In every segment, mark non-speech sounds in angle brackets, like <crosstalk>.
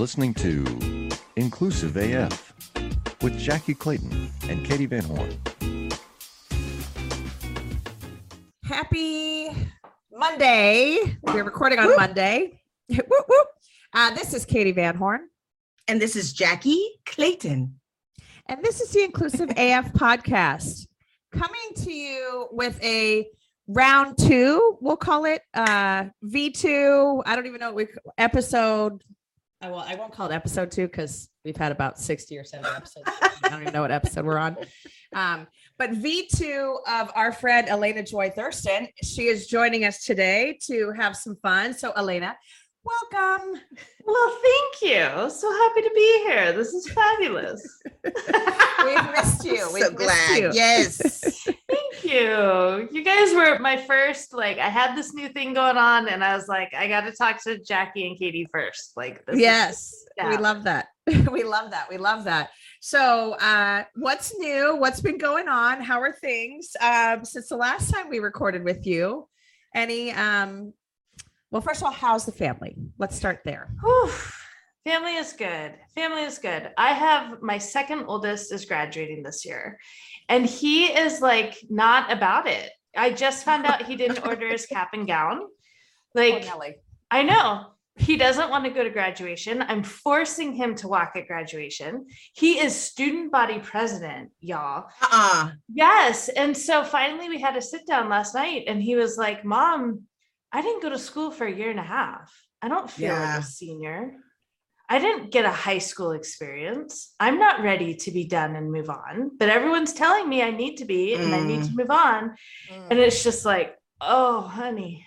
listening to Inclusive AF with Jackie Clayton and Katie Van Horn. Happy Monday. We're recording on Monday. <laughs> whoop, whoop. Uh, this is Katie Van Horn. And this is Jackie Clayton. And this is the Inclusive <laughs> AF podcast coming to you with a round two, we'll call it uh, V2. I don't even know what we episode. I will I won't call it episode two because we've had about 60 or 70 episodes. I don't even know what episode we're on. Um, but V2 of our friend Elena Joy Thurston, she is joining us today to have some fun. So, Elena, welcome. Well, thank you. So happy to be here. This is fabulous. <laughs> We've missed you. We've so missed glad. you. Yes. <laughs> Thank you. You guys were my first, like, I had this new thing going on, and I was like, I got to talk to Jackie and Katie first. Like, this is- yes we love that <laughs> we love that we love that so uh what's new what's been going on how are things um since the last time we recorded with you any um well first of all how's the family let's start there Whew. Family is good. Family is good. I have my second oldest is graduating this year, and he is like not about it. I just found out he didn't order his <laughs> cap and gown. Like, Nelly. I know. He doesn't want to go to graduation. I'm forcing him to walk at graduation. He is student body president, y'all. Uh-uh. Yes. And so finally we had a sit down last night and he was like, Mom, I didn't go to school for a year and a half. I don't feel Yeah. like a senior. I didn't get a high school experience. I'm not ready to be done and move on, but everyone's telling me I need to be and I need to move on. And it's just like, oh, honey.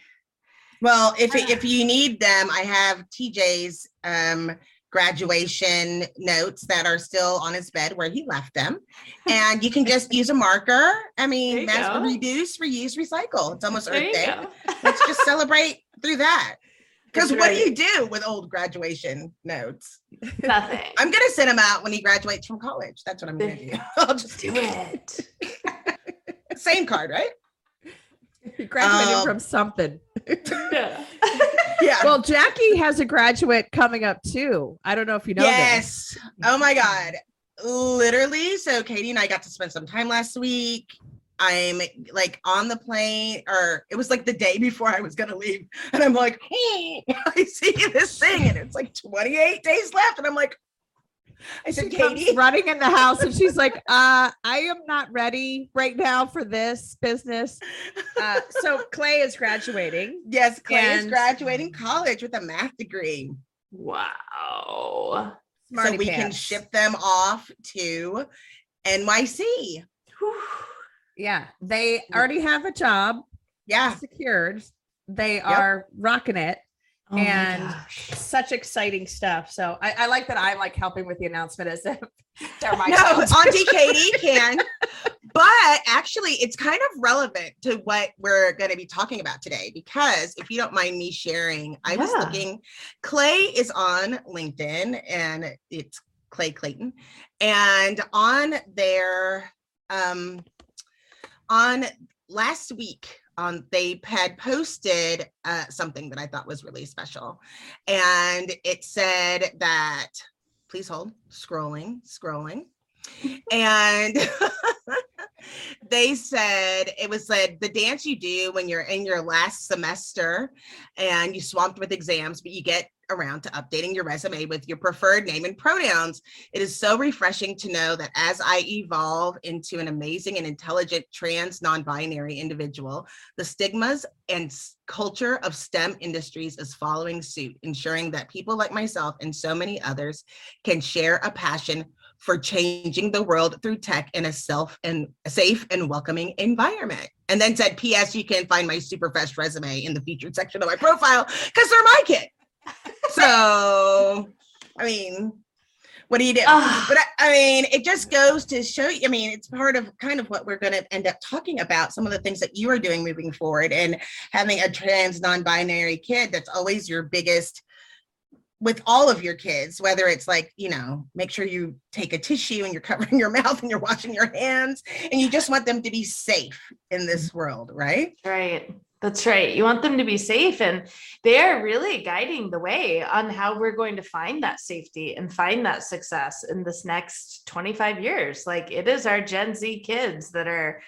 Well, if if you need them, I have TJ's um graduation notes that are still on his bed where he left them. <laughs> And you can just use a marker. I mean, that's reduce, reuse, recycle. It's almost There Earth Day. Let's just <laughs> celebrate through that. Because what do you do with old graduation notes? Nothing. I'm gonna send him out when he graduates from college. That's what I'm gonna do. <laughs> I'll just do it. Same card, right? You <laughs> graduated Um, from something <laughs> Yeah. <laughs> Yeah. well jackie has a graduate coming up too i don't know if you know this. yes. Oh my God. Literally. So Katie and I got to spend some time last week. I'm like on the plane, or it was like the day before I was gonna leave. And I'm like, hey, I see this thing, and it's like 28 days left. And I'm like, I she said, comes Katie, <laughs> running in the house and she's like, uh, I am not ready right now for this business. Uh, so Clay is graduating. yes, Clay is graduating college with a math degree. Wow. so we can ship them off to NYC. Whew. Yeah, they already have a job Yeah. secured. They are rocking it. Oh And. Such exciting stuff. So I, I like that I'm like helping with the announcement as if <laughs> they're my no. <laughs> Auntie Katie can. But actually, it's kind of relevant to what we're going to be talking about today because if you don't mind me sharing, I was looking, Clay is on LinkedIn and it's Clay Clayton. And on their, um, on last week, um, they had posted uh, something that I thought was really special. And it said that, please hold, scrolling, scrolling. and <laughs> they said it was said the dance you do when you're in your last semester and you swamped with exams, but you get around to updating your resume with your preferred name and pronouns. It is so refreshing to know that as I evolve into an amazing and intelligent trans non binary individual, the stigmas and culture of STEM industries is following suit, ensuring that people like myself and so many others can share a passion for changing the world through tech in a self and safe and welcoming environment. And then said, P.S. You can find my super fresh resume in the featured section of my profile because they're my kid. So, I mean, what do you do? Ah. But I, I mean, it just goes to show you. I mean, it's part of kind of what we're going to end up talking about. Some of the things that you are doing moving forward, and having a trans non-binary kid that's always your biggest with all of your kids, whether it's like, you know, make sure you take a tissue and you're <laughs> covering your mouth and you're washing your hands and you just want them to be safe in this world, right? Right. That's right. You want them to be safe, and they are really guiding the way on how we're going to find that safety and find that success in this next 25 years. Like it is our Gen Z kids that are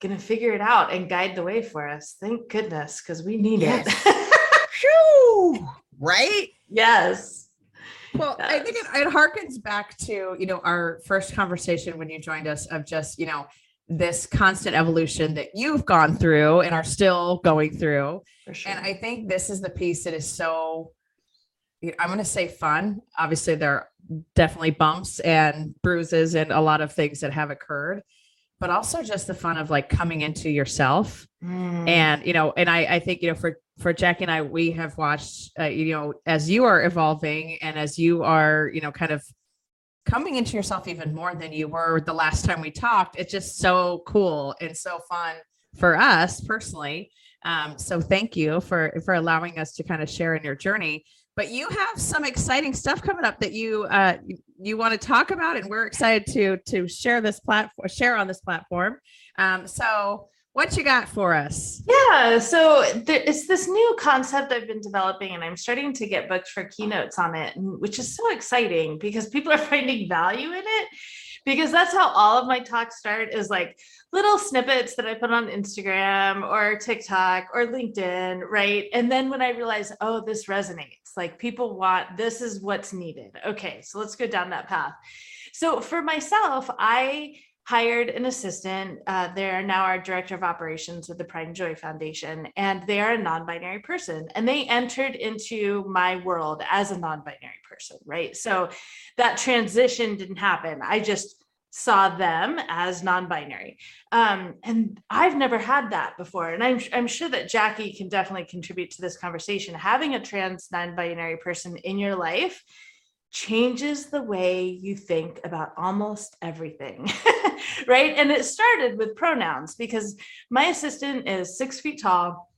going to figure it out and guide the way for us. Thank goodness, because we need Yes. <laughs> it. Right? yes. Well, I think it, it harkens back to, you know, our first conversation when you joined us of just, you know, this constant evolution that you've gone through and are still going through. Sure. And I think this is the piece that is so, I'm going to say fun. Obviously, there are definitely bumps and bruises and a lot of things that have occurred, but also just the fun of like coming into yourself Mm. and you know and i i think you know for for jackie and i we have watched uh, you know as you are evolving and as you are you know kind of coming into yourself even more than you were the last time we talked it's just so cool and so fun for us personally. Um, so thank you for for allowing us to kind of share in your journey. But you have some exciting stuff coming up that you uh you, want to talk about and we're excited to to share this platform share on this platform. Um so what you got for us Yeah, so it's this new concept I've been developing, and I'm starting to get booked for keynotes on it, which is so exciting because people are <laughs> finding value in it. Because that's how all of my talks start is like little snippets that I put on Instagram or TikTok or LinkedIn, right? And then when I realize, oh, this resonates, like people want this is what's needed. Okay, so let's go down that path. So for myself, I hired an assistant. Uh, they're now our director of operations with the Pride and Joy Foundation, and they are a non binary person. And they entered into my world as a non binary person, right? So that transition didn't happen. I just saw them as non-binary um, and i've never had that before and I'm, I'm sure that jackie can definitely contribute to this conversation having a trans non-binary person in your life changes the way you think about almost everything <laughs> right? And it started with pronouns because my assistant is six feet tall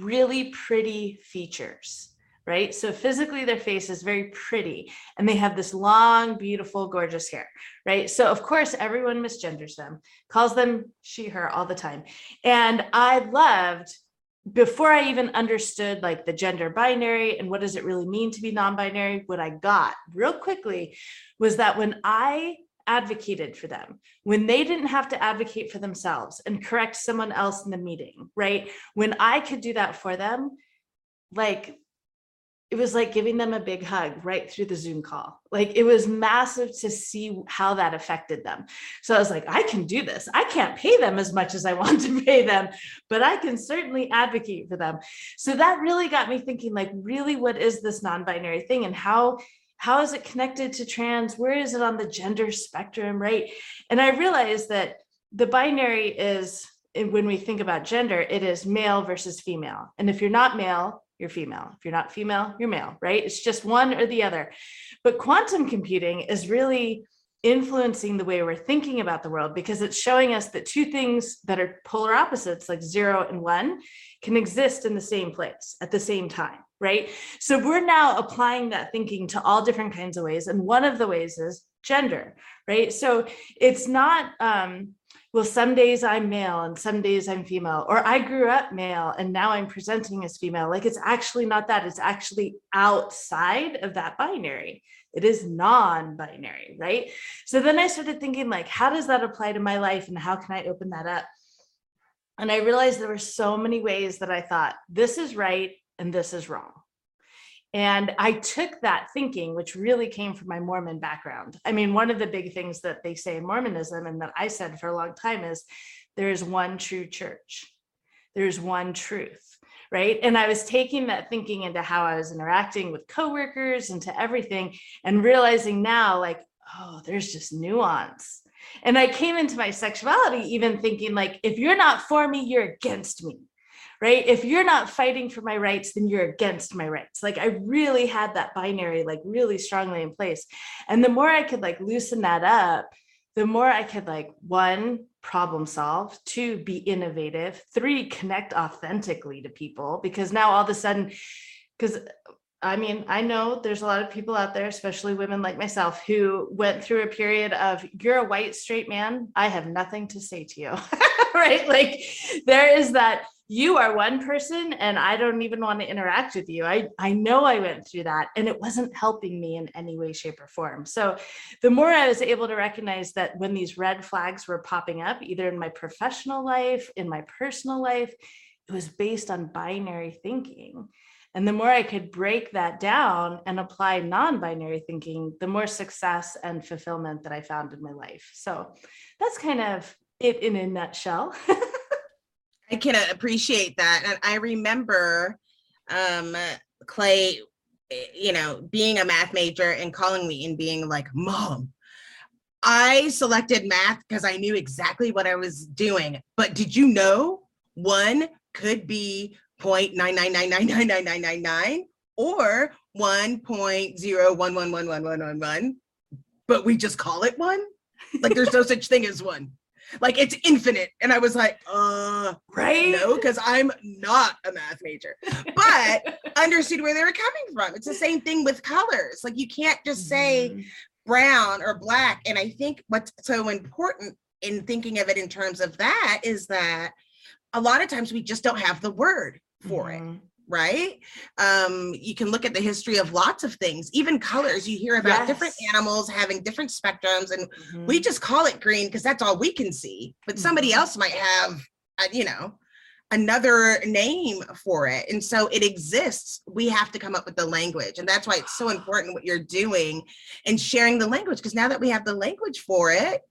really pretty features right? So physically their face is very pretty and they have this long beautiful gorgeous hair right? So of course everyone misgenders them calls them she her all the time. And i loved before I even understood like the gender binary and what does it really mean to be non-binary, what I got real quickly was that when I advocated for them, when they didn't have to advocate for themselves and correct someone else in the meeting, right? When I could do that for them, like it was like giving them a big hug right through the Zoom call. Like it was massive to see how that affected them. So I was like, I can do this. I can't pay them as much as I <laughs> want to pay them, but I can certainly advocate for them. So that really got me thinking like really what is this non-binary thing and how how is it connected to trans? Where is it on the gender spectrum, right? And I realized that the binary is when we think about gender, it is male versus female. And if you're not male, you're female. If you're not female, you're male, right? It's just one or the other. But quantum computing is really influencing the way we're thinking about the world because it's showing us that two things that are polar opposites, like zero and one, can exist in the same place at the same time, right? So we're now applying that thinking to all different kinds of ways. And one of the ways is gender, right? So it's not, um, well, some days I'm male and some days I'm female, or I grew up male and now I'm presenting as female. Like it's actually not that, it's actually outside of that binary. It is non binary, right? So then I started thinking, like, how does that apply to my life and how can I open that up? And I realized there were so many ways that I thought this is right and this is wrong. And I took that thinking, which really came from my Mormon background. I mean, one of the big things that they say in Mormonism and that I said for a long time is there is one true church, there's one truth. Right. And I was taking that thinking into how I was interacting with coworkers and to everything and realizing now, like, oh, there's just nuance. And I came into my sexuality even thinking, like, if you're not for me, you're against me right if you're not fighting for my rights then you're against my rights like i really had that binary like really strongly in place and the more i could like loosen that up the more i could like one problem solve two be innovative three connect authentically to people because now all of a sudden because I mean, I know there's a lot of people out there, especially women like myself, who went through a period of you're a white straight man. I have nothing to say to you. <laughs> right. Like there is that you are one person and I don't even want to interact with you. I, I know I went through that and it wasn't helping me in any way, shape, or form. So the more I was able to recognize that when these red flags were popping up, either in my professional life, in my personal life, it was based on binary thinking. And the more I could break that down and apply non binary thinking, the more success and fulfillment that I found in my life. So that's kind of it in a nutshell. <laughs> I can appreciate that. And I remember um, Clay, you know, being a math major and calling me and being like, Mom, I selected math because I knew exactly what I was doing. But did you know one could be 0.999999999 or 1.011111111, but we just call it one? Like there's no such thing as one. Like it's infinite. And I was like, uh, right? no, because I'm not a math major. But <laughs> understood where they were coming from. It's the same thing with colors. Like you can't just say Mhm. brown or black. And I think what's so important in thinking of it in terms of that is that a lot of times we just don't have the word for it Mhm. Right? Um, you can look at the history of lots of things, even colors. You hear about different animals having different spectrums, and Mhm. we just call it green because that's all we can see. But somebody Mhm. else might have, uh, you know, another name for it. And so it exists. We have to come up with the language. And that's why it's so important what you're doing and sharing the language. Because now that we have the language for it,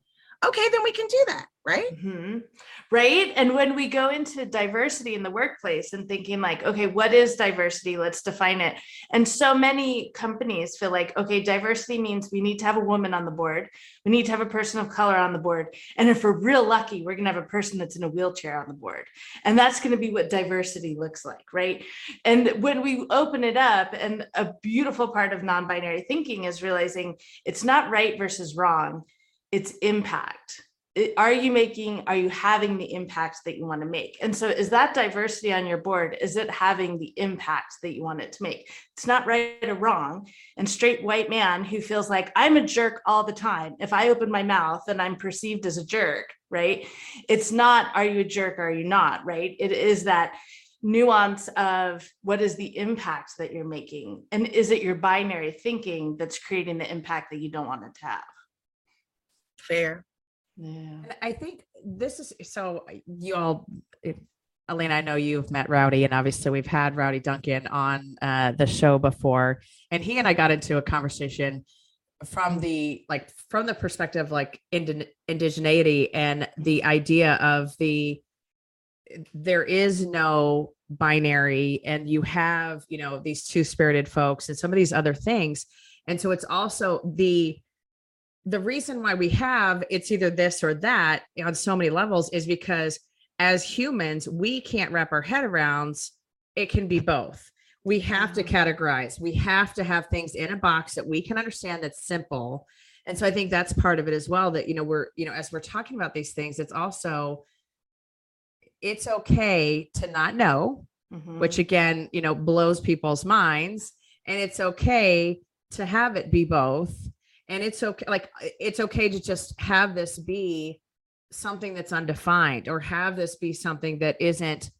okay, then we can do that, right? Mhm. Right. And when we go into diversity in the workplace and thinking, like, okay, what is diversity? Let's define it. And so many companies feel like, okay, diversity means we need to have a woman on the board, we need to have a person of color on the board. And if we're real lucky, we're going to have a person that's in a wheelchair on the board. And that's going to be what diversity looks like. Right. And when we open it up, and a beautiful part of non binary thinking is realizing it's not right versus wrong, it's impact Uh, are you making are you having the impact that you want to make? And so is that diversity on your board is it having the impact that you want it to make? It's not right or wrong. And straight white man who feels like i'm a jerk all the time. If i open my mouth and i'm perceived as a jerk right? It's not are you a jerk? Or are you not? right? It is that nuance of what is the impact that you're making? And is it your binary thinking that's creating the impact that you don't want it to have? Fair. Yeah. I think this is so you all, if, Elena, I know you've met Rowdy, and obviously we've had Rowdy Duncan on uh, the show before, and he and I got into a conversation from the like from the perspective like indi- indigeneity and the idea of the there is no binary and you have you know these two spirited folks and some of these other things. And so it's also the the reason why we have it's either this or that on so many levels is because as humans we can't wrap our head around it can be both. We have to Mhm. categorize. We have to have things in a box that we can understand that's simple. And so i think that's part of it as well that you know we're you know as we're talking about these things it's also it's okay to not know Mhm. which again you know blows people's minds. And it's okay to have it be both and it's okay like it's okay to just have this be something that's undefined or have this be something that isn't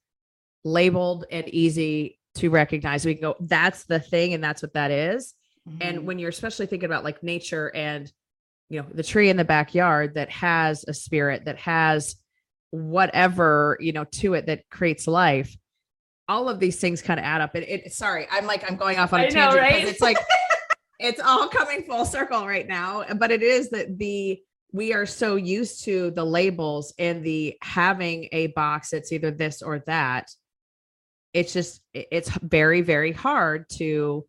labeled and easy to recognize we can go that's the thing and that's what that is Mhm. and when you're especially thinking about like nature and you know the tree in the backyard that has a spirit that has whatever you know to it that creates life all of these things kind of add up and it sorry i'm like i'm going off on a I tangent because right? it's like <laughs> it's all coming full circle right now but it is that the we are so used to the labels and the having a box that's either this or that it's just it's very very hard to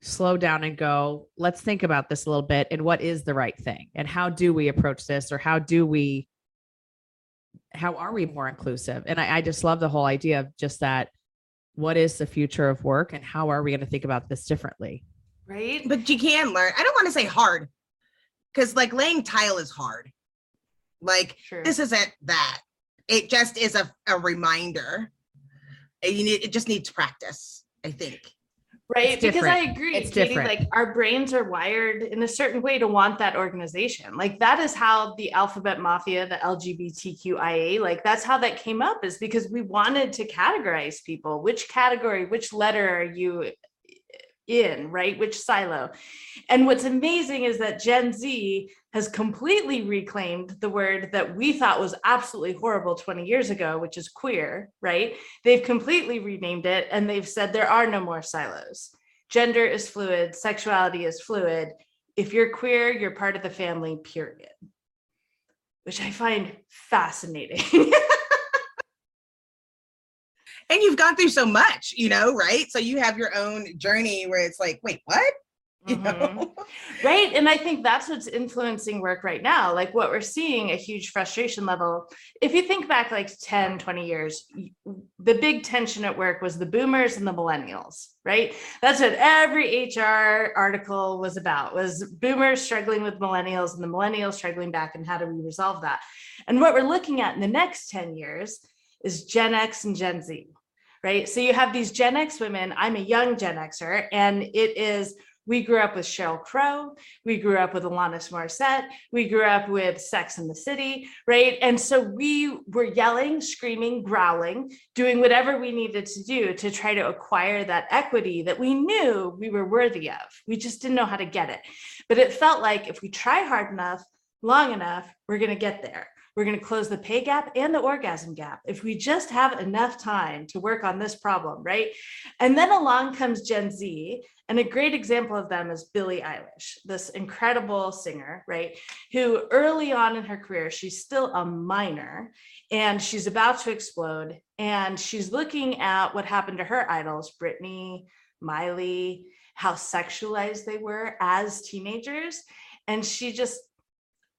slow down and go let's think about this a little bit and what is the right thing and how do we approach this or how do we how are we more inclusive? And I, I just love the whole idea of just that what is the future of work and how are we going to think about this differently right but you can learn. I don't want to say hard because like laying tile is hard. Like True. this isn't that. It just is a, a reminder. You need it just needs practice, I think. right It's because i agree It's Katie, different. like our brains are wired in a certain way to want that organization like that is how the alphabet mafia the lgbtqia like that's how that came up is because we wanted to categorize people which category which letter are you in right which silo and what's amazing is that gen z has completely reclaimed the word that we thought was absolutely horrible 20 years ago which is queer right they've completely renamed it and they've said there are no more silos. Gender is fluid, sexuality is fluid. If you're queer, you're part of the family, period. Which I find fascinating. <laughs> and you've gone through so much, you know, right? So you have your own journey where it's like, wait, what? <laughs> You Mhm. know? right. And I think that's what's influencing work right now. Like what we're seeing a huge frustration level. If you think back like 10, 20 years, the big tension at work was the boomers and the millennials, right? That's what every HR article was about was boomers struggling with millennials and the millennials struggling back and how do we resolve that? And what we're looking at in the next 10 years is Gen X and Gen Z, right? So you have these Gen X women. I'm a young Gen Xer, and it is we grew up with Sheryl Crow. We grew up with Alanis Morissette. We grew up with Sex in the City, right? And so we were yelling, screaming, growling, doing whatever we needed to do to try to acquire that equity that we knew we were worthy of. We just didn't know how to get it. But it felt like if we try hard enough, long enough, we're going to get there. We're going to close the pay gap and the orgasm gap if we just have enough time to work on this problem, right? And then along comes Gen Z. And a great example of them is Billie Eilish, this incredible singer, right? Who early on in her career, she's still a minor and she's about to explode. And she's looking at what happened to her idols, Britney, Miley, how sexualized they were as teenagers. And she just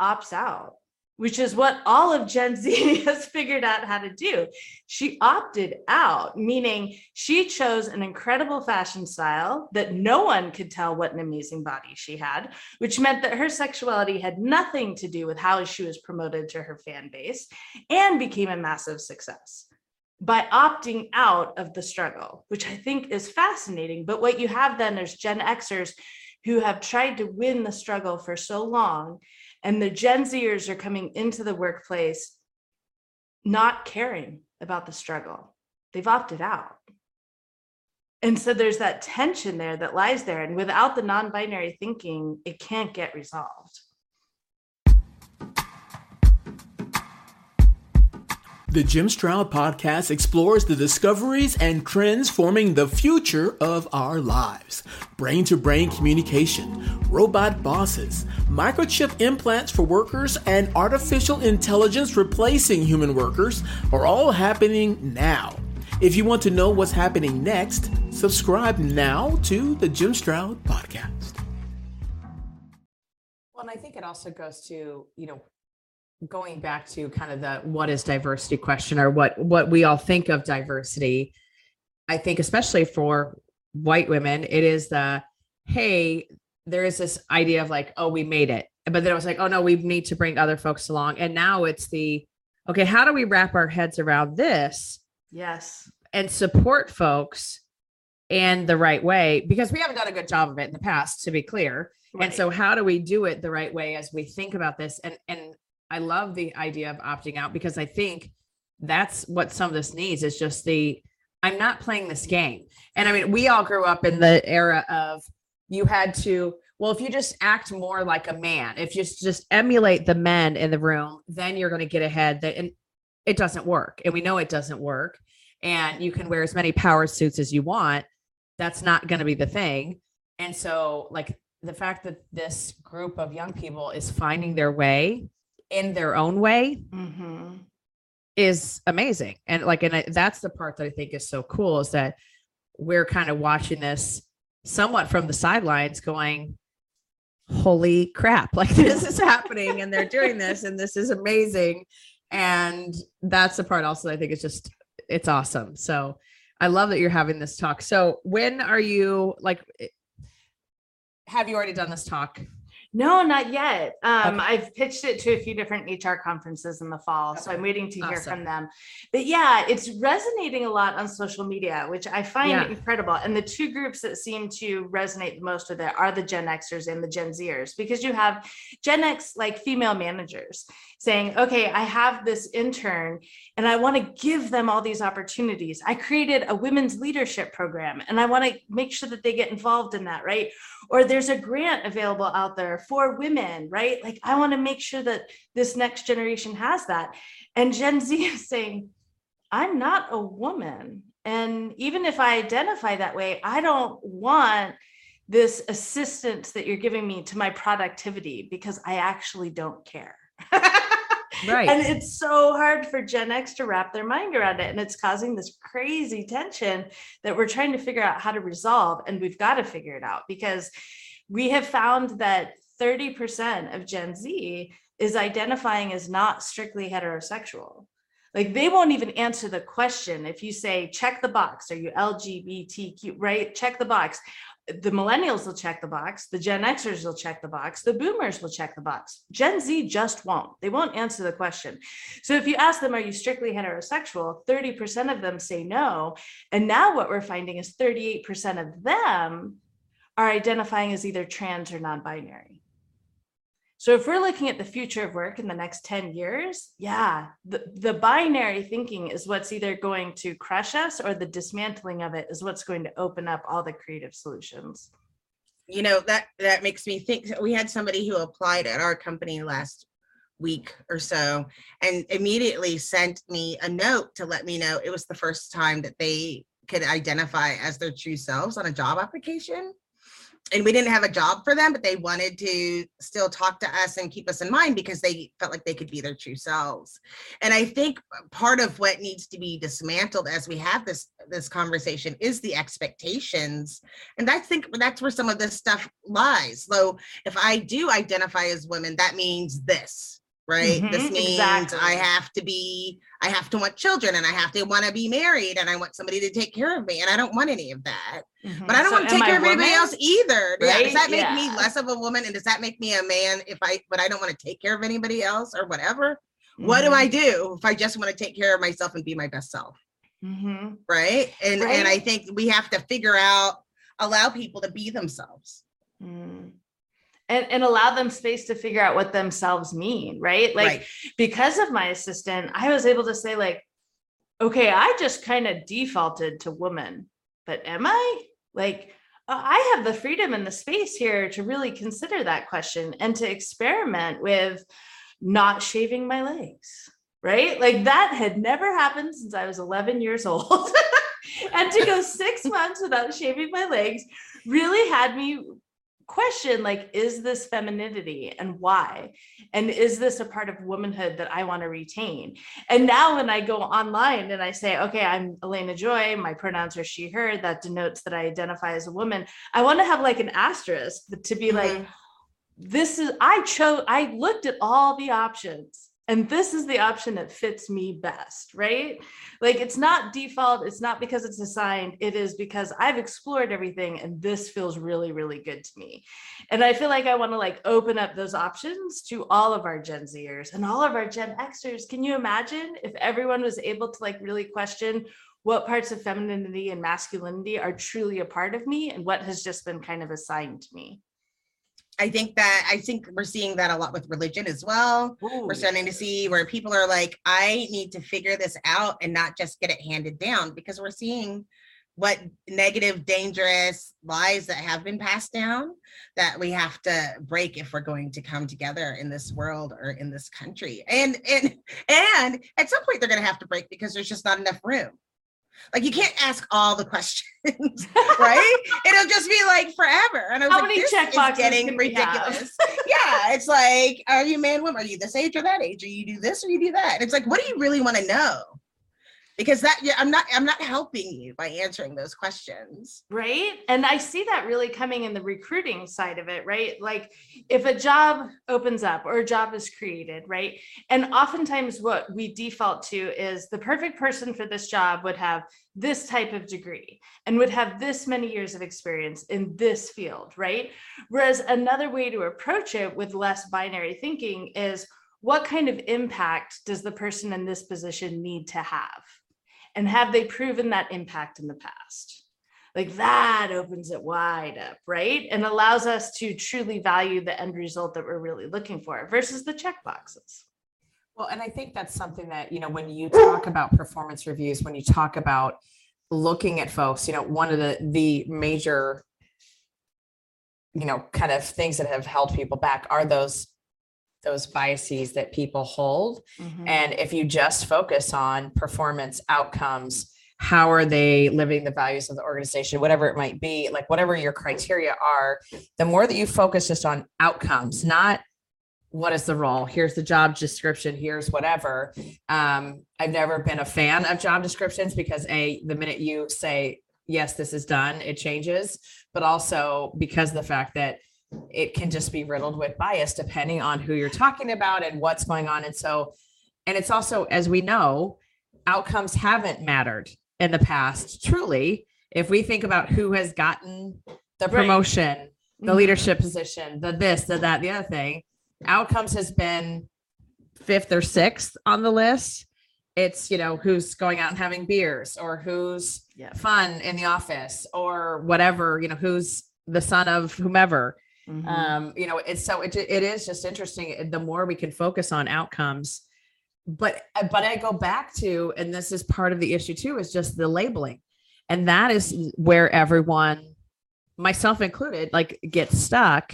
opts out, which is what all of Gen Z <laughs> has figured out how to do. She opted out, meaning she chose an incredible fashion style that no one could tell what an amazing body she had, which meant that her sexuality had nothing to do with how she was promoted to her fan base and became a massive success by opting out of the struggle, which I think is fascinating. But what you have then is Gen Xers who have tried to win the struggle for so long and the Gen Zers are coming into the workplace not caring about the struggle. They've opted out. And so there's that tension there that lies there. And without the non binary thinking, it can't get resolved. The Jim Stroud podcast explores the discoveries and trends forming the future of our lives. Brain to brain communication, robot bosses, microchip implants for workers, and artificial intelligence replacing human workers are all happening now. If you want to know what's happening next, subscribe now to the Jim Stroud podcast. Well, and I think it also goes to, you know, going back to kind of the what is diversity question or what what we all think of diversity. I think especially for white women, it is the hey, there is this idea of like, oh, we made it. But then it was like, oh no, we need to bring other folks along. And now it's the okay, how do we wrap our heads around this Yes. and support folks in the right way? Because we haven't done a good job of it in the past, to be clear. And so how do we do it the right way as we think about this? And and I love the idea of opting out because I think that's what some of this needs is just the I'm not playing this game. And I mean, we all grew up in the era of you had to well, if you just act more like a man, if you just emulate the men in the room, then you're going to get ahead. That and it doesn't work, and we know it doesn't work. And you can wear as many power suits as you want. That's not going to be the thing. And so, like the fact that this group of young people is finding their way in their own way hmm is amazing. And like, and I, that's the part that I think is so cool is that we're kind of watching this somewhat from the sidelines going, holy crap, <laughs> like this is happening and they're doing this and this is amazing. And that's the part also I think is just, it's awesome. So I love that you're having this talk. So when are you like, have you already done this talk? No, not yet. Um, I've pitched it to a few different HR conferences in the fall, so I'm waiting to hear from them. But yeah, it's resonating a lot on social media, which I find Yeah. incredible. And the two groups that seem to resonate the most with it are the Gen Xers and the Gen Zers, because you have Gen X like female managers saying, okay, I have this intern and I want to give them all these opportunities. I created a women's leadership program and I want to make sure that they get involved in that, right? Or there's a grant available out there for women, right? Like I want to make sure that this next generation has that. And Gen Z <laughs> is saying, I'm not a woman. And even if I identify that way, I don't want this assistance that you're giving me to my productivity because I actually don't care. <laughs> Right. And it's so hard for Gen X to wrap their mind around it. And it's causing this crazy tension that we're trying to figure out how to resolve. And we've got to figure it out because we have found that 30% of Gen Z is identifying as not strictly heterosexual. Like they won't even answer the question if you say, check the box, are you LGBTQ, right? Check the box. The millennials will check the box, the Gen Xers will check the box, the boomers will check the box. Gen Z just won't. They won't answer the question. So if you ask them, are you strictly heterosexual? 30% of them say no. And now what we're finding is 38% of them are identifying as either trans or non binary. So if we're looking at the future of work in the next 10 years, yeah, the, the binary thinking is what's either going to crush us or the dismantling of it is what's going to open up all the creative solutions. you know that that makes me think we had somebody who applied at our company last week or so and immediately sent me a note to let me know it was the first time that they could identify as their true selves on a job application and we didn't have a job for them but they wanted to still talk to us and keep us in mind because they felt like they could be their true selves. And i think part of what needs to be dismantled as we have this this conversation is the expectations. And I think that's where some of this stuff lies. So if I do identify as women, that means this, right? this Mhm, means exactly. I have to be, I have to want children and I have to want to be married and I want somebody to take care of me. And I don't want any of that. But I don't So want to take care of anybody else either. Yeah. Does that make me less of a woman? And does that make me a man if I but I don't want to take care of anybody else or whatever? What do. I do if I just want to take care of myself and be my best self? Mhm. right and and i think we have to figure out allow people to be themselves Mm. And, and allow them space to figure out what themselves mean, right? Like right because of my assistant, I was able to say, like, okay, I just kind of defaulted to woman, but am I? Like, uh, I have the freedom and the space here to really consider that question and to experiment with not shaving my legs, right? Like, that had never happened since I was 11 years old. <laughs> and to go six <laughs> months without shaving my legs really had me question like is this femininity and why and is this a part of womanhood that i want to retain and now when i go online and i say okay i'm elena joy my pronouns are she her that denotes that i identify as a woman i want to have like an asterisk to be like Mhm. this is i chose i looked at all the options and this is the option that fits me best right? Like it's not default it's not because it's assigned it is because i've explored everything and this feels really really good to me. And i feel like i want to like open up those options to all of our gen zers and all of our gen xers. Can you imagine if everyone was able to like really question what parts of femininity and masculinity are truly a part of me and what has just been kind of assigned to me i think that i think we're seeing that a lot with religion as well. We're starting to see where people are like i need to figure this out and not just get it handed down because we're seeing what negative dangerous lies that have been passed down that we have to break if we're going to come together in this world or in this country. And and and at some point they're going to have to break because there's just not enough room like you can't ask all the questions <laughs> <laughs> right? It'll just be like forever. And i was How like many this is getting can we have? ridiculous. Yeah it's like are you man woman? Are you this age or that age? Or you do this or you do that. And it's like what do you really want to know because that yeah i'm not i'm not helping you by answering those questions. Right? And i see that really coming in the recruiting side of it right? Like if a job opens up or a job is created right? And oftentimes what we default to is the perfect person for this job would have this type of degree and would have this many years of experience in this field right? Whereas another way to approach it with less binary thinking is what kind of impact does the person in this position need to have and have they proven that impact in the past? Like that opens it wide up, right? And allows us to truly value the end result that we're really looking for versus the check boxes. Well, and I think that's something that, you know, when you talk about performance reviews, when you talk about looking at folks, you know, one of the the major you know, kind of things that have held people back are those those biases that people hold. Mm-hmm. And if you just focus on performance outcomes, how are they living the values of the organization, whatever it might be, like whatever your criteria are, the more that you focus just on outcomes, not what is the role, here's the job description, here's whatever. Um, I've never been a fan of job descriptions because a the minute you say yes, this is done, it changes, but also because the fact that it can just be riddled with bias depending on who you're talking about and what's going on. And so, and it's also, as we know, outcomes haven't mattered in the past, truly. If we think about who has gotten the Right. promotion, the Mhm. leadership position, the this, the that, the other thing, outcomes has been fifth or sixth on the list. It's, you know, who's going out and having beers or who's Yeah. fun in the office or whatever, you know, who's the son of whomever Mhm. um you know it's so it, it is just interesting the more we can focus on outcomes but but i go back to and this is part of the issue too is just the labeling. And that is where everyone myself included like gets stuck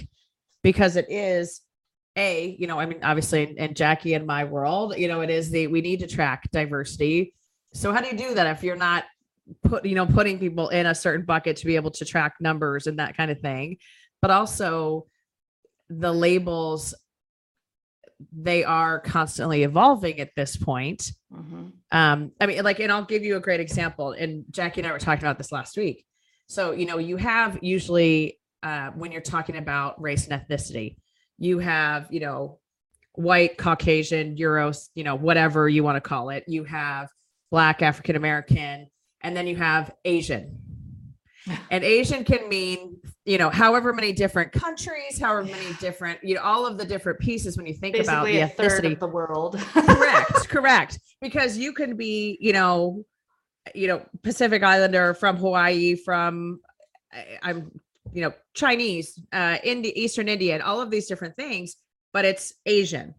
because it is a you know i mean obviously in, in jackie and my world you know it is the we need to track diversity. So how do you do that if you're not put you know putting people in a certain bucket to be able to track numbers and that kind of thing but also the labels they are constantly evolving at this point. Mhm. um i mean like and i'll give you a great example and jackie and i were talking about this last week. So you know you have usually uh, when you're talking about race and ethnicity you have you know white caucasian euros you know whatever you want to call it. You have black african american and then you have asian and asian can mean you know however many different countries however many different you know all of the different pieces when you think about the a third ethnicity. of the world. correct <laughs> correct. Because you can be you know you know pacific islander from hawaii from i'm you know chinese uh Indi- eastern indian all of these different things but it's asian.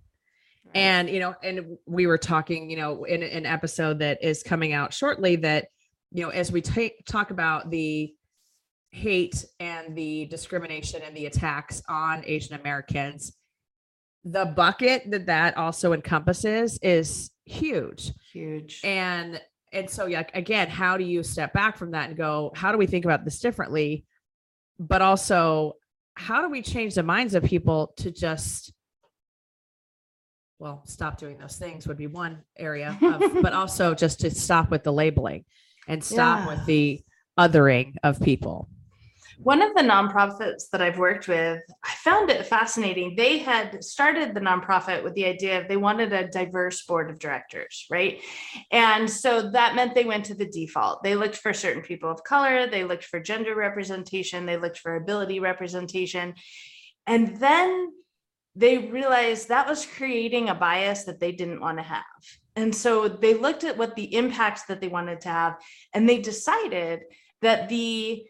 And you know and we were talking you know in an episode that is coming out shortly that you know as we ta- talk about the hate and the discrimination and the attacks on asian americans the bucket that that also encompasses is huge huge. and and so yeah again how do you step back from that and go how do we think about this differently but also how do we change the minds of people to just well stop doing those things would be one area of, <laughs> but also just to stop with the labeling and stop Yeah. with the othering of people One of the nonprofits that I've worked with, I found it fascinating. They had started the nonprofit with the idea of they wanted a diverse board of directors, right? And so that meant they went to the default. They looked for certain people of color, they looked for gender representation, they looked for ability representation. And then they realized that was creating a bias that they didn't want to have. And so they looked at what the impacts that they wanted to have, and they decided that the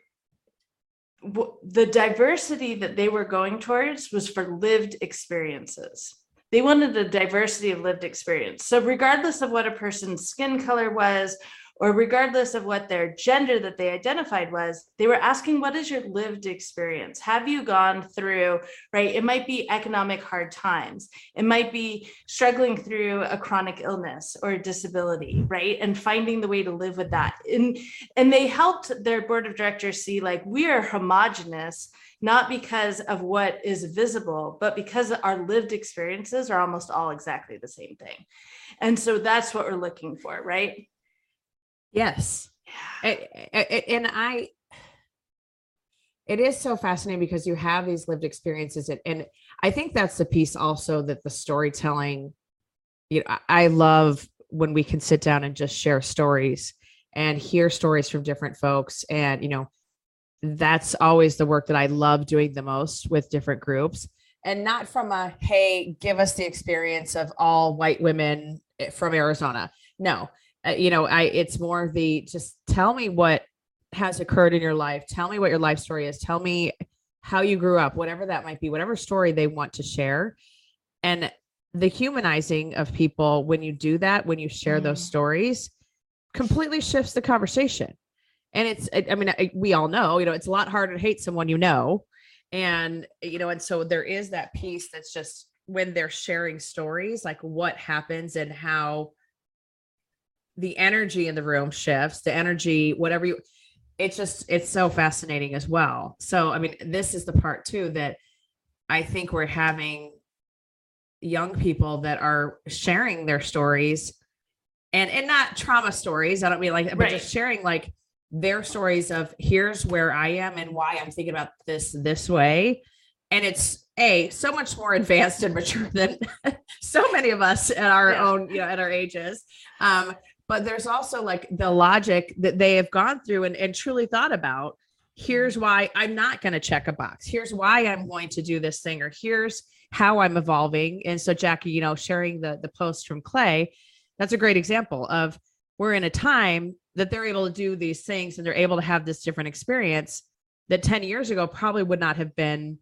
w- the diversity that they were going towards was for lived experiences. They wanted a diversity of lived experience. So, regardless of what a person's skin color was, or regardless of what their gender that they identified was, they were asking, What is your lived experience? Have you gone through, right? It might be economic hard times, it might be struggling through a chronic illness or disability, right? And finding the way to live with that. And and they helped their board of directors see like we are homogenous not because of what is visible but because our lived experiences are almost all exactly the same thing and so that's what we're looking for right Yes. A- and I, it is so fascinating because you have these lived experiences, and, and I think that's the piece also that the storytelling. You know, I- I love when we can sit down and just share stories and hear stories from different folks, and you know, that's always the work that I love doing the most with different groups, and not from a hey, give us the experience of all white women eh, from Arizona. No, uh, you know i it's more the just tell me what has occurred in your life. Tell me what your life story is. Tell me how you grew up whatever that might be whatever story they want to share. And the humanizing of people when you do that when you share those Mhm. stories completely shifts the conversation. And it's I mean we all know you know it's a lot harder to hate someone you know. And you know and so there is that piece that's just when they're sharing stories like what happens and how the energy in the room shifts the energy whatever you it's just it's so fascinating as well so i mean this is the part too that i think we're having young people that are sharing their stories and and not trauma stories i don't mean like but Right. just sharing like their stories of here's where i am and why i'm thinking about this this way and it's a so much more advanced and mature than <laughs> so many of us at our Yeah. own you know at our ages um but there's also like the logic that they have gone through and, and truly thought about here's mm-hmm. why i'm not going to check a box. Here's why i'm going to do this thing or here's how i'm evolving. And so jackie you know sharing the the post from clay that's a great example of we're in a time that they're able to do these things and they're able to have this different experience that 10 years ago probably would not have been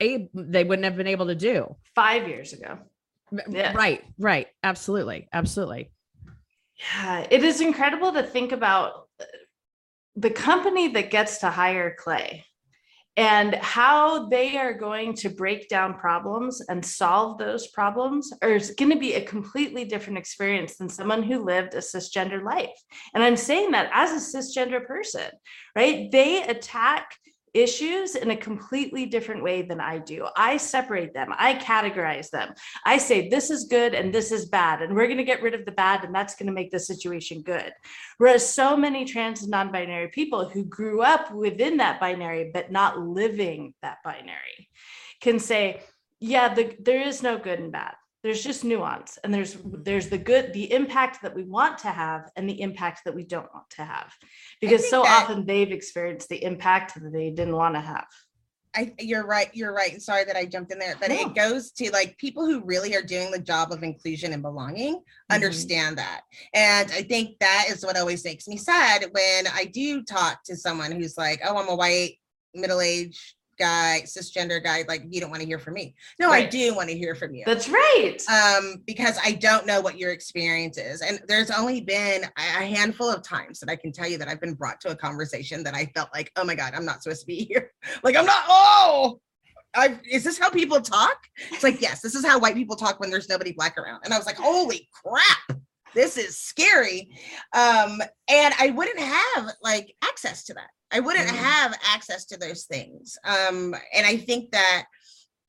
a they wouldn't have been able to do. Five years ago. Yeah. right right. Absolutely. Absolutely Yeah, it is incredible to think about uh, the company that gets to hire Clay and how they are going to break down problems and solve those problems or is going to be a completely different experience than someone who lived a cisgender life. And I'm saying that as a cisgender person, right? They attack issues in a completely different way than I do. I separate them, I categorize them. I say this is good and this is bad, and we're going to get rid of the bad, and that's going to make the situation good. Whereas so many trans and non binary people who grew up within that binary, but not living that binary, can say, yeah, the, there is no good and bad. There's just nuance, and there's mm-hmm. there's the good, the impact that we want to have, and the impact that we don't want to have, because so that- often they've experienced the impact that they didn't want to have. I, you're right. You're right. Sorry that I jumped in there, but it goes to like people who really are doing the job of inclusion and belonging mm-hmm. understand that. And I think that is what always makes me sad when I do talk to someone who's like, oh, I'm a white, middle aged guy, cisgender guy. Like, you don't want to hear from me. No, I do want to hear from you. That's right. um, because I don't know what your experience is. And there's only been a handful of times that I can tell you that I've been brought to a conversation that I felt like, oh my God, I'm not supposed to be <laughs> here. like, I'm not, oh, I, is this how people talk? It's like, yes, this is how white people talk when there's nobody black around. And I was like, holy crap, this is scary. Um, and I wouldn't have like access to that. I wouldn't Mm. have access to those things. Um, and I think that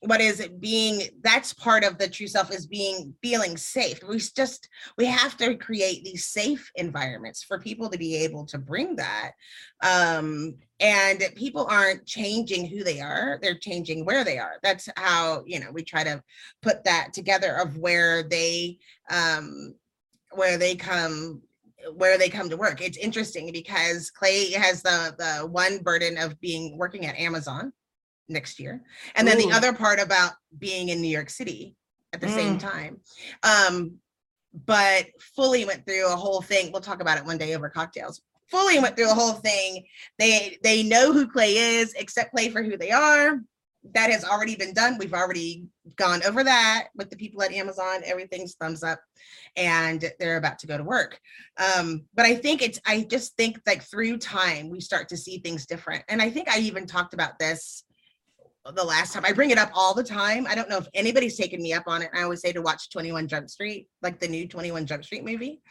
what is it being that's part of the true self is being feeling safe we just we have to create these safe environments for people to be able to bring that um and people aren't changing who they are they're changing where they are that's how you know we try to put that together of where they um where they come where they come to work. It's interesting because clay has the the one burden of being working at amazon next year. And then Ooh. the other part about being in new york city at the same Mm. time. Um but fully went through a whole thing. We'll talk about it one day over cocktails. Fully went through a whole thing. They they know who clay is accept clay for who they are that has already been done. We've already gone over that with the people at amazon. Everything's thumbs up and they're about to go to work. Um but i think it's i just think like through time we start to see things different. And i think i even talked about this the last time. I bring it up all the time. I don't know if anybody's taken me up on it. I always say to watch 21 jump street like the new 21 jump street movie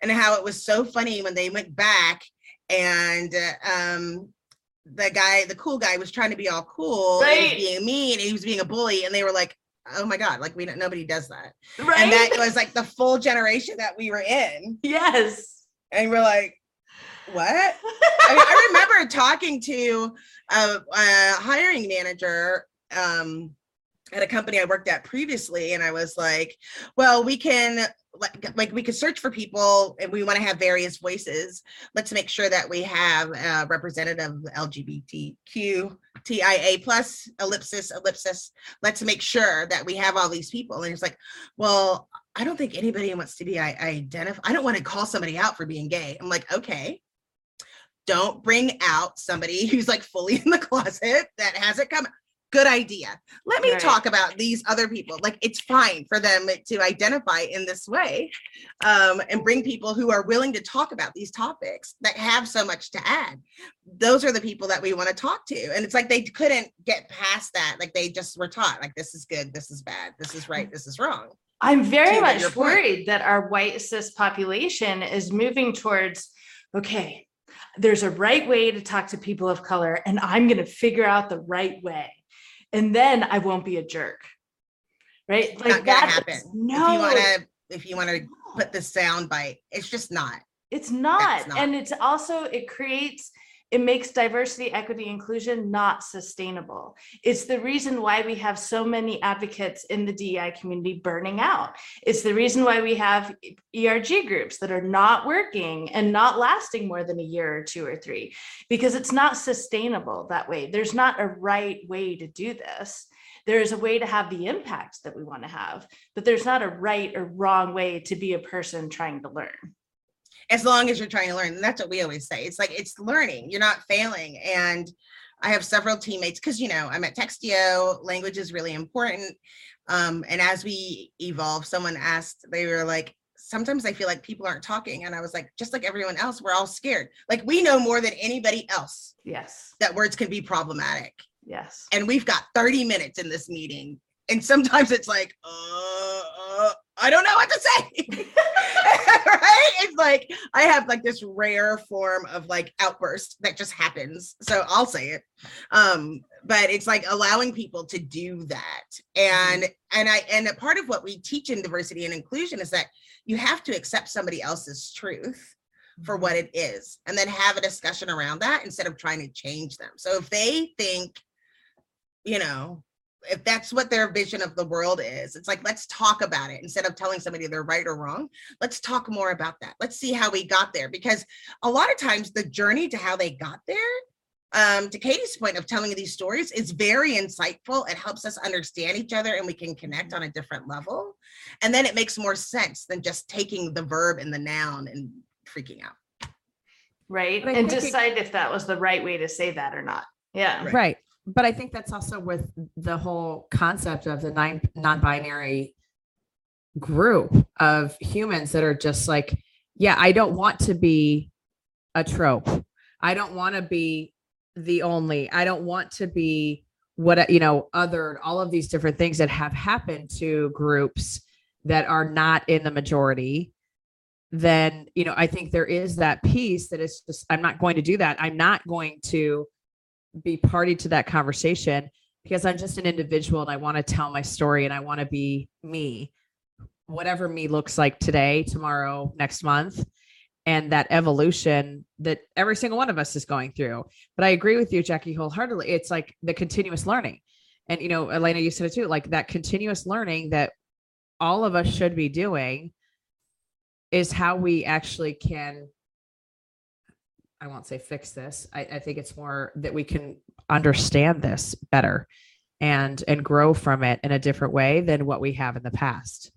and how it was so funny when they went back and um the guy the cool guy was trying to be all cool and Right. being mean and he was being a bully and they were like oh my god like we nobody does that right. and that was like the full generation that we were in yes. And we're like, what? I, mean, I <laughs> remember talking to a, a hiring manager um, at a company I worked at previously, and I was like, well, we can like, like we could search for people and we want to have various voices. Let's make sure that we have a representative LGBTQ TIA plus ellipsis ellipsis. Let's make sure that we have all these people. And it's like, well, I don't think anybody wants to be I I identify I don't want to call somebody out for being gay. I'm like, okay, don't bring out somebody <laughs> who's like fully in the closet that hasn't come good idea. Let me right. talk about these other people. Like it's fine for them to identify in this way um, and bring people who are willing to talk about these topics that have so much to add. Those are the people that we want to talk to and it's like they couldn't get past that like they just were taught like this is good this is bad this is right this is wrong. I'm very much worried that our white cis population is moving towards okay there's a right way to talk to people of color and i'm going to figure out the right way and then i won't be a jerk right? Like that happen. No if you want to if you want to put the sound bite it's just not. It's not. it's not. and it's also it creates it makes diversity, equity, inclusion not sustainable. It's the reason why we have so many advocates in the DEI community burning out. It's the reason why we have ERG groups that are not working and not lasting more than a year or two or three, because it's not sustainable that way. There's not a right way to do this. There's a way to have the impact that we want to have, but there's not a right or wrong way to be a person trying to learn as long as you're trying to learn. And that's what we always say. It's like it's learning, you're not failing. And I have several teammates because you know I'm at Textio, language is really important. Um, and as we evolve, someone asked, they were like, sometimes I feel like people aren't talking. And I was like, just like everyone else, we're all scared. Like we know more than anybody else. Yes. That words can be problematic. Yes. And we've got 30 minutes in this meeting. And sometimes it's like, uh, uh I don't know what to say. <laughs> right? It's like I have like this rare form of like outburst that just happens. So I'll say it. Um, but it's like allowing people to do that. And mm-hmm. and I and a part of what we teach in diversity and inclusion is that you have to accept somebody else's truth for mm-hmm. what it is and then have a discussion around that instead of trying to change them. So if they think you know if that's what their vision of the world is it's like let's talk about it instead of telling somebody they're right or wrong let's talk more about that let's see how we got there because a lot of times the journey to how they got there um, to Katie's point of telling these stories is very insightful. It helps us understand each other and we can connect on a different level. And then it makes more sense than just taking the verb and the noun and freaking out. Right. And decide it, if that was the right way to say that or not. Yeah. Right. right but I think that's also with the whole concept of the non-binary group of humans that are just like, yeah, I don't want to be a trope. I don't want to be the only. I don't want to be what you know, other all of these different things that have happened to groups that are not in the majority then you know i think there is that piece that is just i'm not going to do that i'm not going to be party to that conversation because I'm just an individual and I want to tell my story and I want to be me, whatever me looks like today, tomorrow, next month. And that evolution that every single one of us is going through. But I agree with you, Jackie, wholeheartedly. It's like the continuous learning. And, you know, Elena, you said it too, like that continuous learning that all of us should be doing is how we actually can I won't say fix this. I, I think it's more that we can understand this better and and grow from it in a different way than what we have in the past.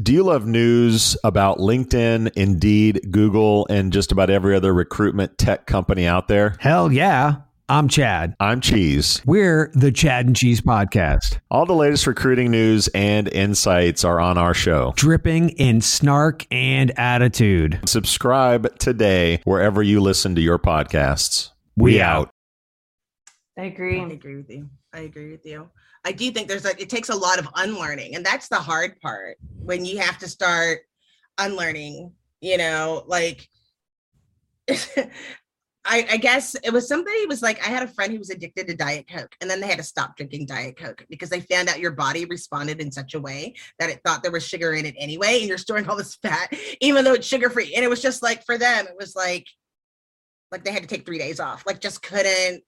Do you love news about LinkedIn, Indeed, Google, and just about every other recruitment tech company out there? Hell yeah. I'm Chad. I'm Cheese. We're the Chad and Cheese Podcast. All the latest recruiting news and insights are on our show, dripping in snark and attitude. Subscribe today wherever you listen to your podcasts. We, we out. I agree. I agree with you. I agree with you. I do think there's a, it takes a lot of unlearning, and that's the hard part when you have to start unlearning, you know, like <laughs> I, I guess it was somebody was like, I had a friend who was addicted to Diet Coke, and then they had to stop drinking Diet Coke because they found out your body responded in such a way that it thought there was sugar in it anyway, and you're storing all this fat, even though it's sugar free. And it was just like for them, it was like, like they had to take three days off, like just couldn't,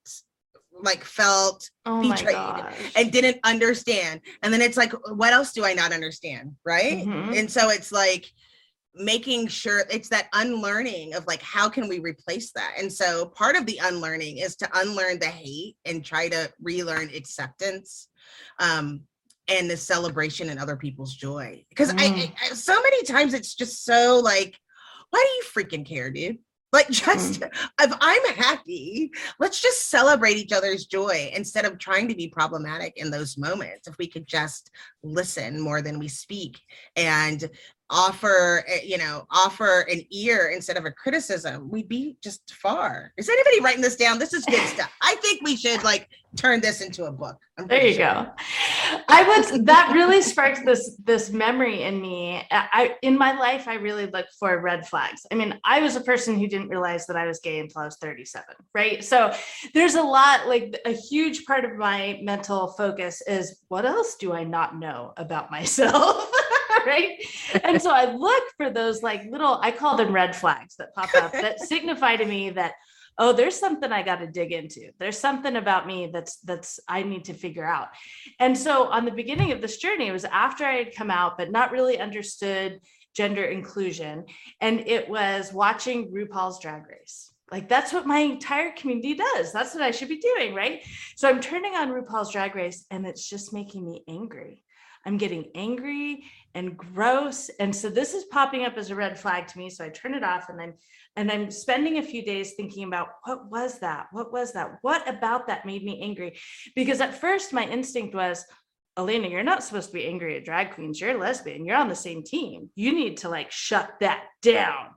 like felt Oh betrayed and didn't understand. And then it's like, what else do I not understand? Right. Mhm. And so it's like making sure it's that unlearning of like, how can we replace that? And so part of the unlearning is to unlearn the hate and try to relearn acceptance. Um, and the celebration and other people's joy. Because I, Mm. I, so many times it's just so like, why do you freaking care, dude? Like <laughs> just if I'm happy, let's just celebrate each other's joy instead of trying to be problematic in those moments. If we could just listen more than we speak and offer, eh, you know, offer an ear instead of a criticism, we'd be just far. Is anybody writing this down? This is good <laughs> stuff. I think we should like turn this into a book. There you sure. go. I was that really sparked this this memory in me. I in my life I really look for red flags. I mean, I was a person who didn't realize that I was gay until I was 37, right? So there's a lot like a huge part of my mental focus is what else do I not know about <laughs> myself? <laughs> right? And so I look for those like little I call them red flags that pop up that <laughs> signify to me that oh there's something i got to dig into. There's something about me that's that's i need to figure out. And so on the beginning of this journey it was after i had come out but not really understood gender inclusion and it was watching rupaul's drag race. Like that's what my entire community does. That's what i should be doing right? So i'm turning on rupaul's drag race and it's just making me angry. I'm getting angry and gross and so this is popping up as a red flag to me so i turn it off and i'm and I'm spending a few days thinking about what was that? What was that? What about that made me angry? Because at first, my instinct was, Elena, you're not supposed to be angry at drag queens. You're a lesbian. You're on the same team. You need to like shut that down.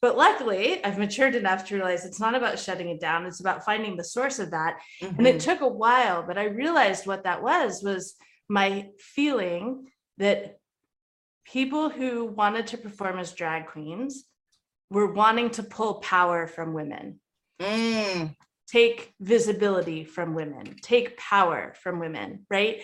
But luckily, I've matured enough to realize it's not about shutting it down. It's about finding the source of that. And it Mhm. took a while, but I realized what that was was my feeling that people who wanted to perform as drag queens were wanting to pull power from women, Mm. take visibility from women, take power from women, right?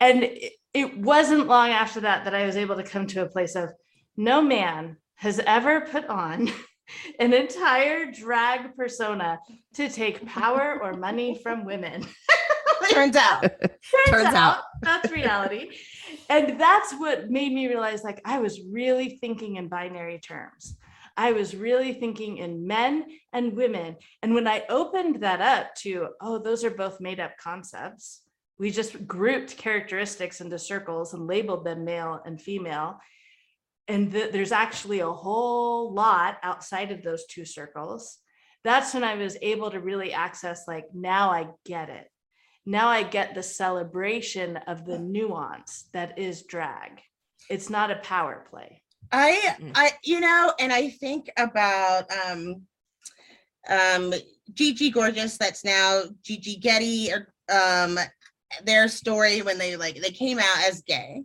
And it, it wasn't long after that that I was able to come to a place of no man has ever put on <laughs> an entire drag persona to take power or money from women. <laughs> <laughs> Turns out. Turns out. that's reality. And that's what made me realize like I was really thinking in binary terms. I was really thinking in men and women. And when I opened that up to, oh, those are both made up concepts, we just grouped characteristics into circles and labeled them male and female. And th- there's actually a whole lot outside of those two circles. That's when I was able to really access, like, now I get it now I get the celebration of the nuance that is drag. It's not a power play. I Mm. I you know, and I think about um um Gigi Gorgeous, that's now Gigi Getty, or um their story when they like they came out as gay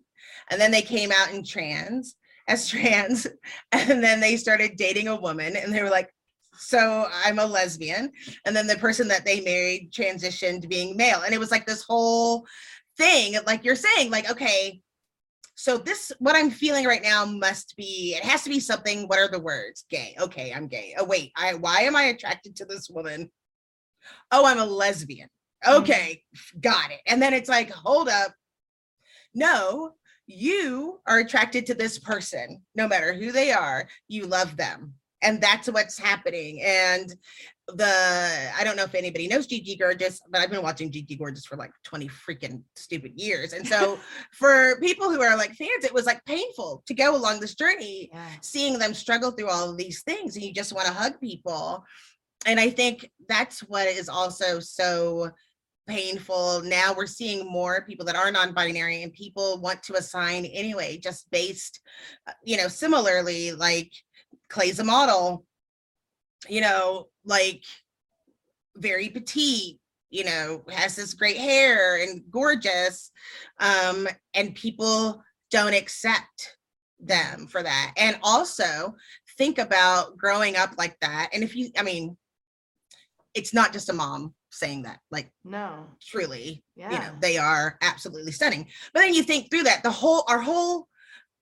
and then they came out in trans as trans <laughs> and then they started dating a woman and they were like so i'm a lesbian. And then the person that they married transitioned being male. And it was like this whole thing like you're saying like okay so this what i'm feeling right now must be it has to be something what are the words? Gay. Okay i'm gay. Oh wait i why am i attracted to this woman? Oh i'm a lesbian. Mm-hmm. Okay got it. And then it's like hold up. No you are attracted to this person no matter who they are. You love them and that's what's happening and the i don't know if anybody knows gigi gorgeous but i've been watching gigi gorgeous for like 20 freaking stupid years and so <laughs> for people who are like fans it was like painful to go along this journey seeing them struggle through all of these things and you just want to hug people and i think that's what is also so painful. Now we're seeing more people that are non-binary and people want to assign anyway just based uh, you know similarly like clay's a model you know like very petite you know has this great hair and gorgeous um and people don't accept them for that and also think about growing up like that and if you i mean it's not just a mom saying that. Like No. truly, Yeah. you know, they are absolutely stunning. But then you think through that, the whole our whole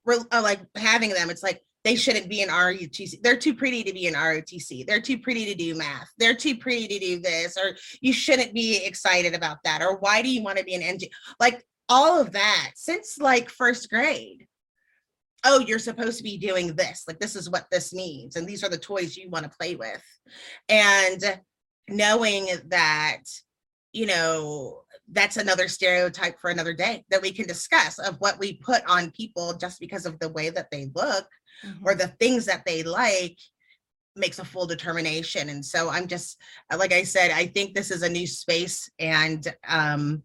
uh, like having them, it's like they shouldn't be in ROTC. They're too pretty to be in ROTC. They're too pretty to do math. They're too pretty to do this, or you shouldn't be excited about that, or why do you want to be an NG? Like all of that since like first grade. Oh, you're supposed to be doing this. Like this is what this means, and these are the toys you want to play with, and knowing that you know that's another stereotype for another day that we can discuss of what we put on people just because of the way that they look or the things that they like makes a full determination. And so i'm just uh, like i said i think this is a new space and um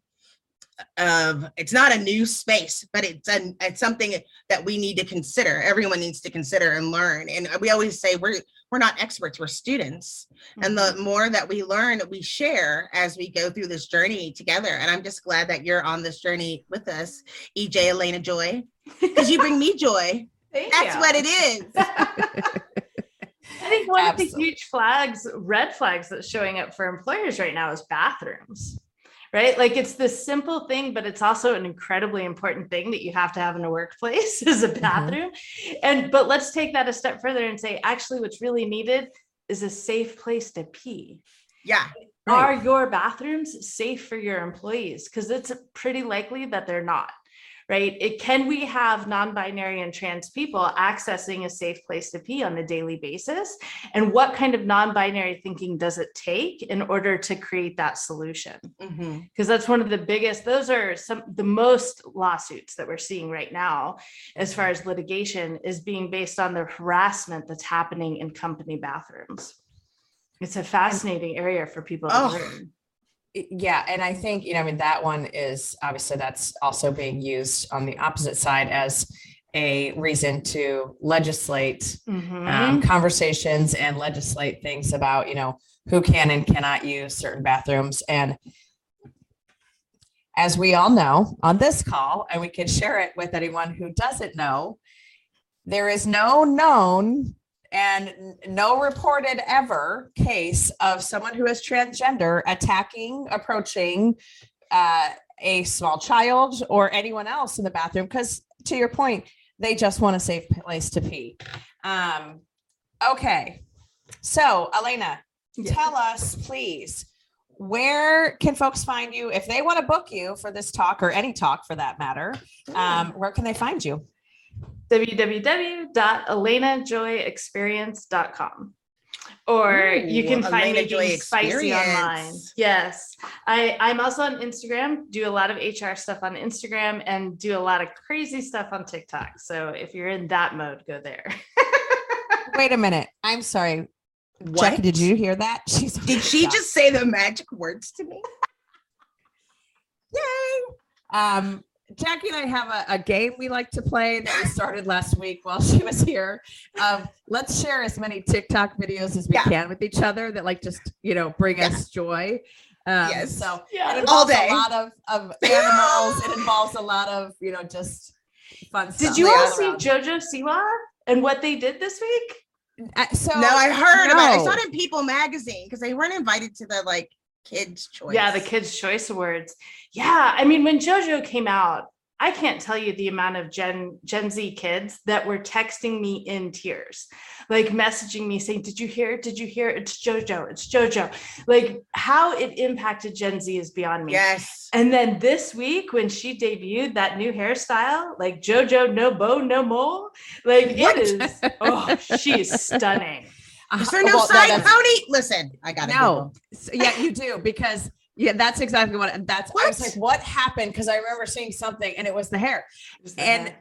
of it's not a new space but it's an it's something that we need to consider. Everyone needs to consider and learn. And we always say we're we're not experts we're students. And Mm-hmm. the more that we learn we share as we go through this journey together. And i'm just glad that you're on this journey with us ej elena joy because you bring me joy that's you. what it is <laughs> I think one of the huge flags, red flags that's showing up for employers right now is bathrooms. Right? Like it's this simple thing, but it's also an incredibly important thing that you have to have in a workplace <laughs> is a mm-hmm. bathroom. And but let's take that a step further and say actually what's really needed is a safe place to pee. yeah Are your bathrooms safe for your employees? Because it's pretty likely that they're not. Right? It can we have non-binary and trans people accessing a safe place to pee on a daily basis? And what kind of non-binary thinking does it take in order to create that solution? Mm-hmm. Because that's one of the biggest, those are some the most lawsuits that we're seeing right now as far as litigation is being based on the harassment that's happening in company bathrooms. It's a fascinating area for people to Oh. learn. Yeah and i think you know i mean that one is obviously that's also being used on the opposite side as a reason to legislate Mhm. um, conversations and legislate things about you know who can and cannot use certain bathrooms and as we all know on this call and we can share it with anyone who doesn't know there is no known and no reported ever case of someone who is transgender attacking approaching uh, a small child or anyone else in the bathroom because to your point they just want a safe place to pee. Um, okay. So elena Yeah. tell us please where can folks find you? If they want to book you for this talk or any talk for that matter um, where can they find you www.elenajoyexperience.com or you can find Elena me Joy being spicy online. Yes. I, I'm also on Instagram, do a lot of HR stuff on Instagram and do a lot of crazy stuff on TikTok. So if you're in that mode, go there. <laughs> wait a minute i'm sorry what Jackie, did you hear that <laughs> she's did she <laughs> just say the magic words to me yay um Jackie and I have a, a game we like to play that we started last week while <laughs> she was here. Um, let's share as many TikTok videos as we Yeah. can with each other that like just you know bring Yeah. us joy. Um, Yes. So it Yeah. involves All day. a lot of, of <laughs> animals. it involves a lot of you know just fun stuff. Did you Yeah. all see JoJo Siwa and what they did this week? Uh, so no i heard about it i saw it in people magazine because they weren't invited to the like kids choice Yeah, the Kids' Choice Awards. Yeah, I mean, when JoJo came out, I can't tell you the amount of Gen Gen Z kids that were texting me in tears, like messaging me saying, "Did you hear? Did you hear? It's JoJo. It's JoJo." Like how it impacted Gen Z is beyond me. yes And then this week, when she debuted that new hairstyle, like JoJo, no bow, no mole, like What? it is. Oh, she's stunning. Is there no Well, side pony listen i got it. No, So, yeah, you do because yeah, that's exactly what that's. what? I was like, what happened? Because I remember seeing something, and it was the hair. And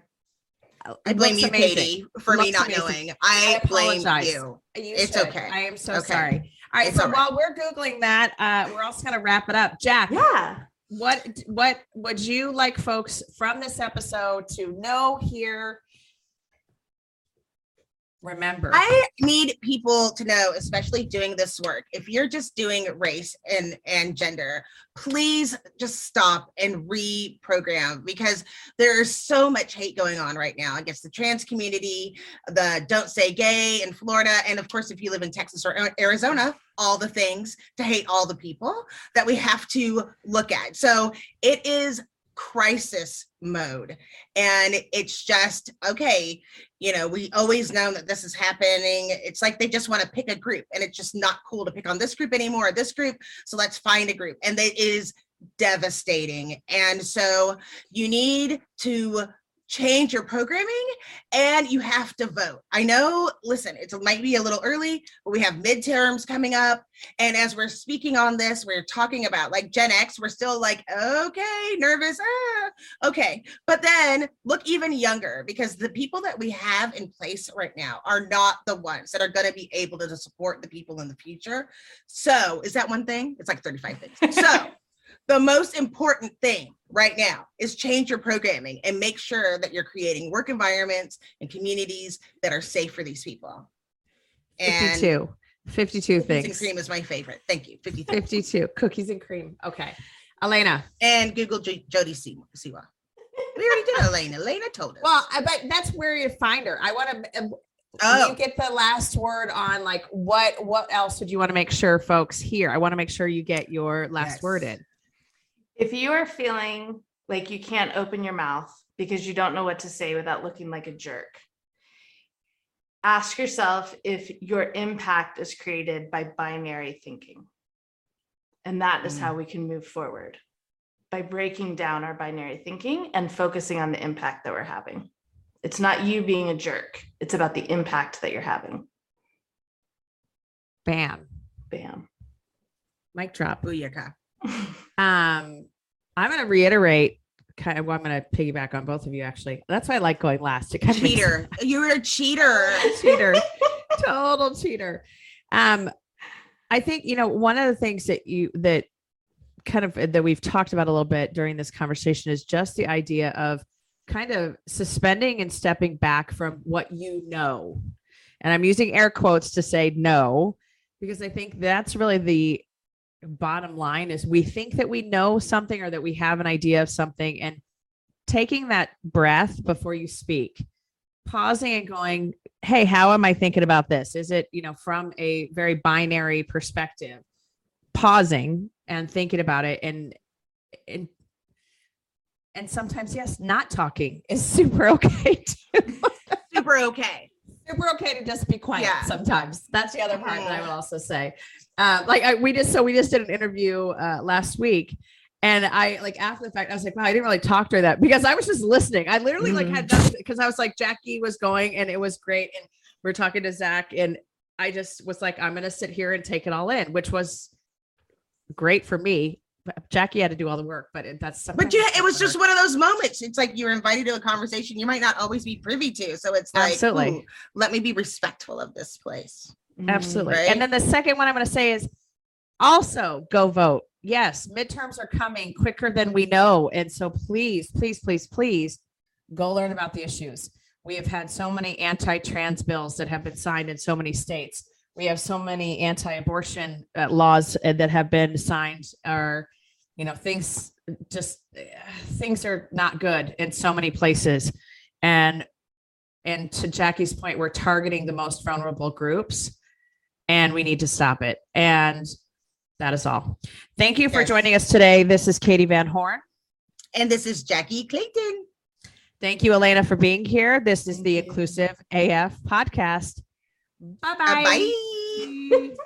i blame you amazing. katie for me not amazing. knowing i, I blame you You It's should. okay. I am so Okay. sorry. All right. It's so all right. while we're googling that, uh, we're also going to wrap it up. Jack, yeah. what what would you like folks from this episode to know, hear, remember. I need people to know, especially doing this work, if you're just doing race and and gender, please just stop and reprogram because there's so much hate going on right now against the trans community, the don't say gay in Florida, and of course, if you live in Texas or Arizona, all the things to hate all the people that we have to look at. So it is crisis mode. And it's just okay you know we always know that this is happening. It's like they just want to pick a group and it's just not cool to pick on this group anymore or this group. So let's find a group. And it is devastating. And so you need to change your programming and you have to vote. I know, listen, it might be a little early, but we have midterms coming up. And as we're speaking on this, we're talking about like Gen X, we're still like, okay, nervous. Ah, okay. But then look even younger because the people that we have in place right now are not the ones that are going to be able to support the people in the future. So is that one thing? It's like 35 things. So the most important thing right now is change your programming and make sure that you're creating work environments and communities that are safe for these people. And 52. 52 things. Cookies and cream is my favorite. Thank you. 52. 52. Cookies and cream. Okay. Elena. And Google J- Jody Siwa. We already did Elena. Elena told us. Well, but that's where you find her. I want to um, Oh. You get the last word on like what what else would you want to make sure folks hear? I want to make sure you get your last yes. word in. If you are feeling like you can't open your mouth because you don't know what to say without looking like a jerk, ask yourself if your impact is created by binary thinking. And that is mm. how we can move forward by breaking down our binary thinking and focusing on the impact that we're having. It's not you being a jerk, it's about the impact that you're having. Bam. Bam. Mic drop. Booyaka. <laughs> um, I'm going to reiterate. Kind of, well, I'm going to piggyback on both of you. Actually, that's why I like going last. It kind cheater. <laughs> You're a cheater. cheater. <laughs> Total cheater. Um, I think you know one of the things that you that kind of that we've talked about a little bit during this conversation is just the idea of kind of suspending and stepping back from what you know. And I'm using air quotes to say no, because I think that's really the bottom line is we think that we know something or that we have an idea of something and taking that breath before you speak pausing and going hey how am i thinking about this? Is it you know from a very binary perspective? Pausing and thinking about it and and and sometimes yes not talking <laughs> is super okay too. <laughs> super okay. Super okay to just be quiet yeah. sometimes. That's the other part that i would mm-hmm. also say uh, like I, we just so we just did an interview uh, last week and I like after the fact, I was like, wow, I didn't really talk to her that because I was just listening. I literally mm-hmm. like had because I was like, Jackie was going and it was great. And we are talking to Zach and I just was like, I'm gonna sit here and take it all in, which was great for me. Jackie had to do all the work, but it, that's but you, it was just one of those moments. It's like you're invited to a conversation you might not always be privy to. So it's like, Absolutely. let me be respectful of this place. Absolutely. Right? And then the second one I'm going to say is also go vote. Yes, midterms are coming quicker than we know. And so please, please, please, please go learn about the issues. We have had so many anti trans bills that have been signed in so many states. We have so many anti abortion uh, laws uh, that have been signed, or, you know, things just things are not good in so many places. And and to Jackie's point, we're targeting the most vulnerable groups and we need to stop it. And that is all. Thank you for yes. joining us today. This is Katie Van Horn. And this is Jackie Clayton. Thank you, Elena, for being here. This is the Inclusive AF podcast. Bye-bye. Uh, bye. <laughs>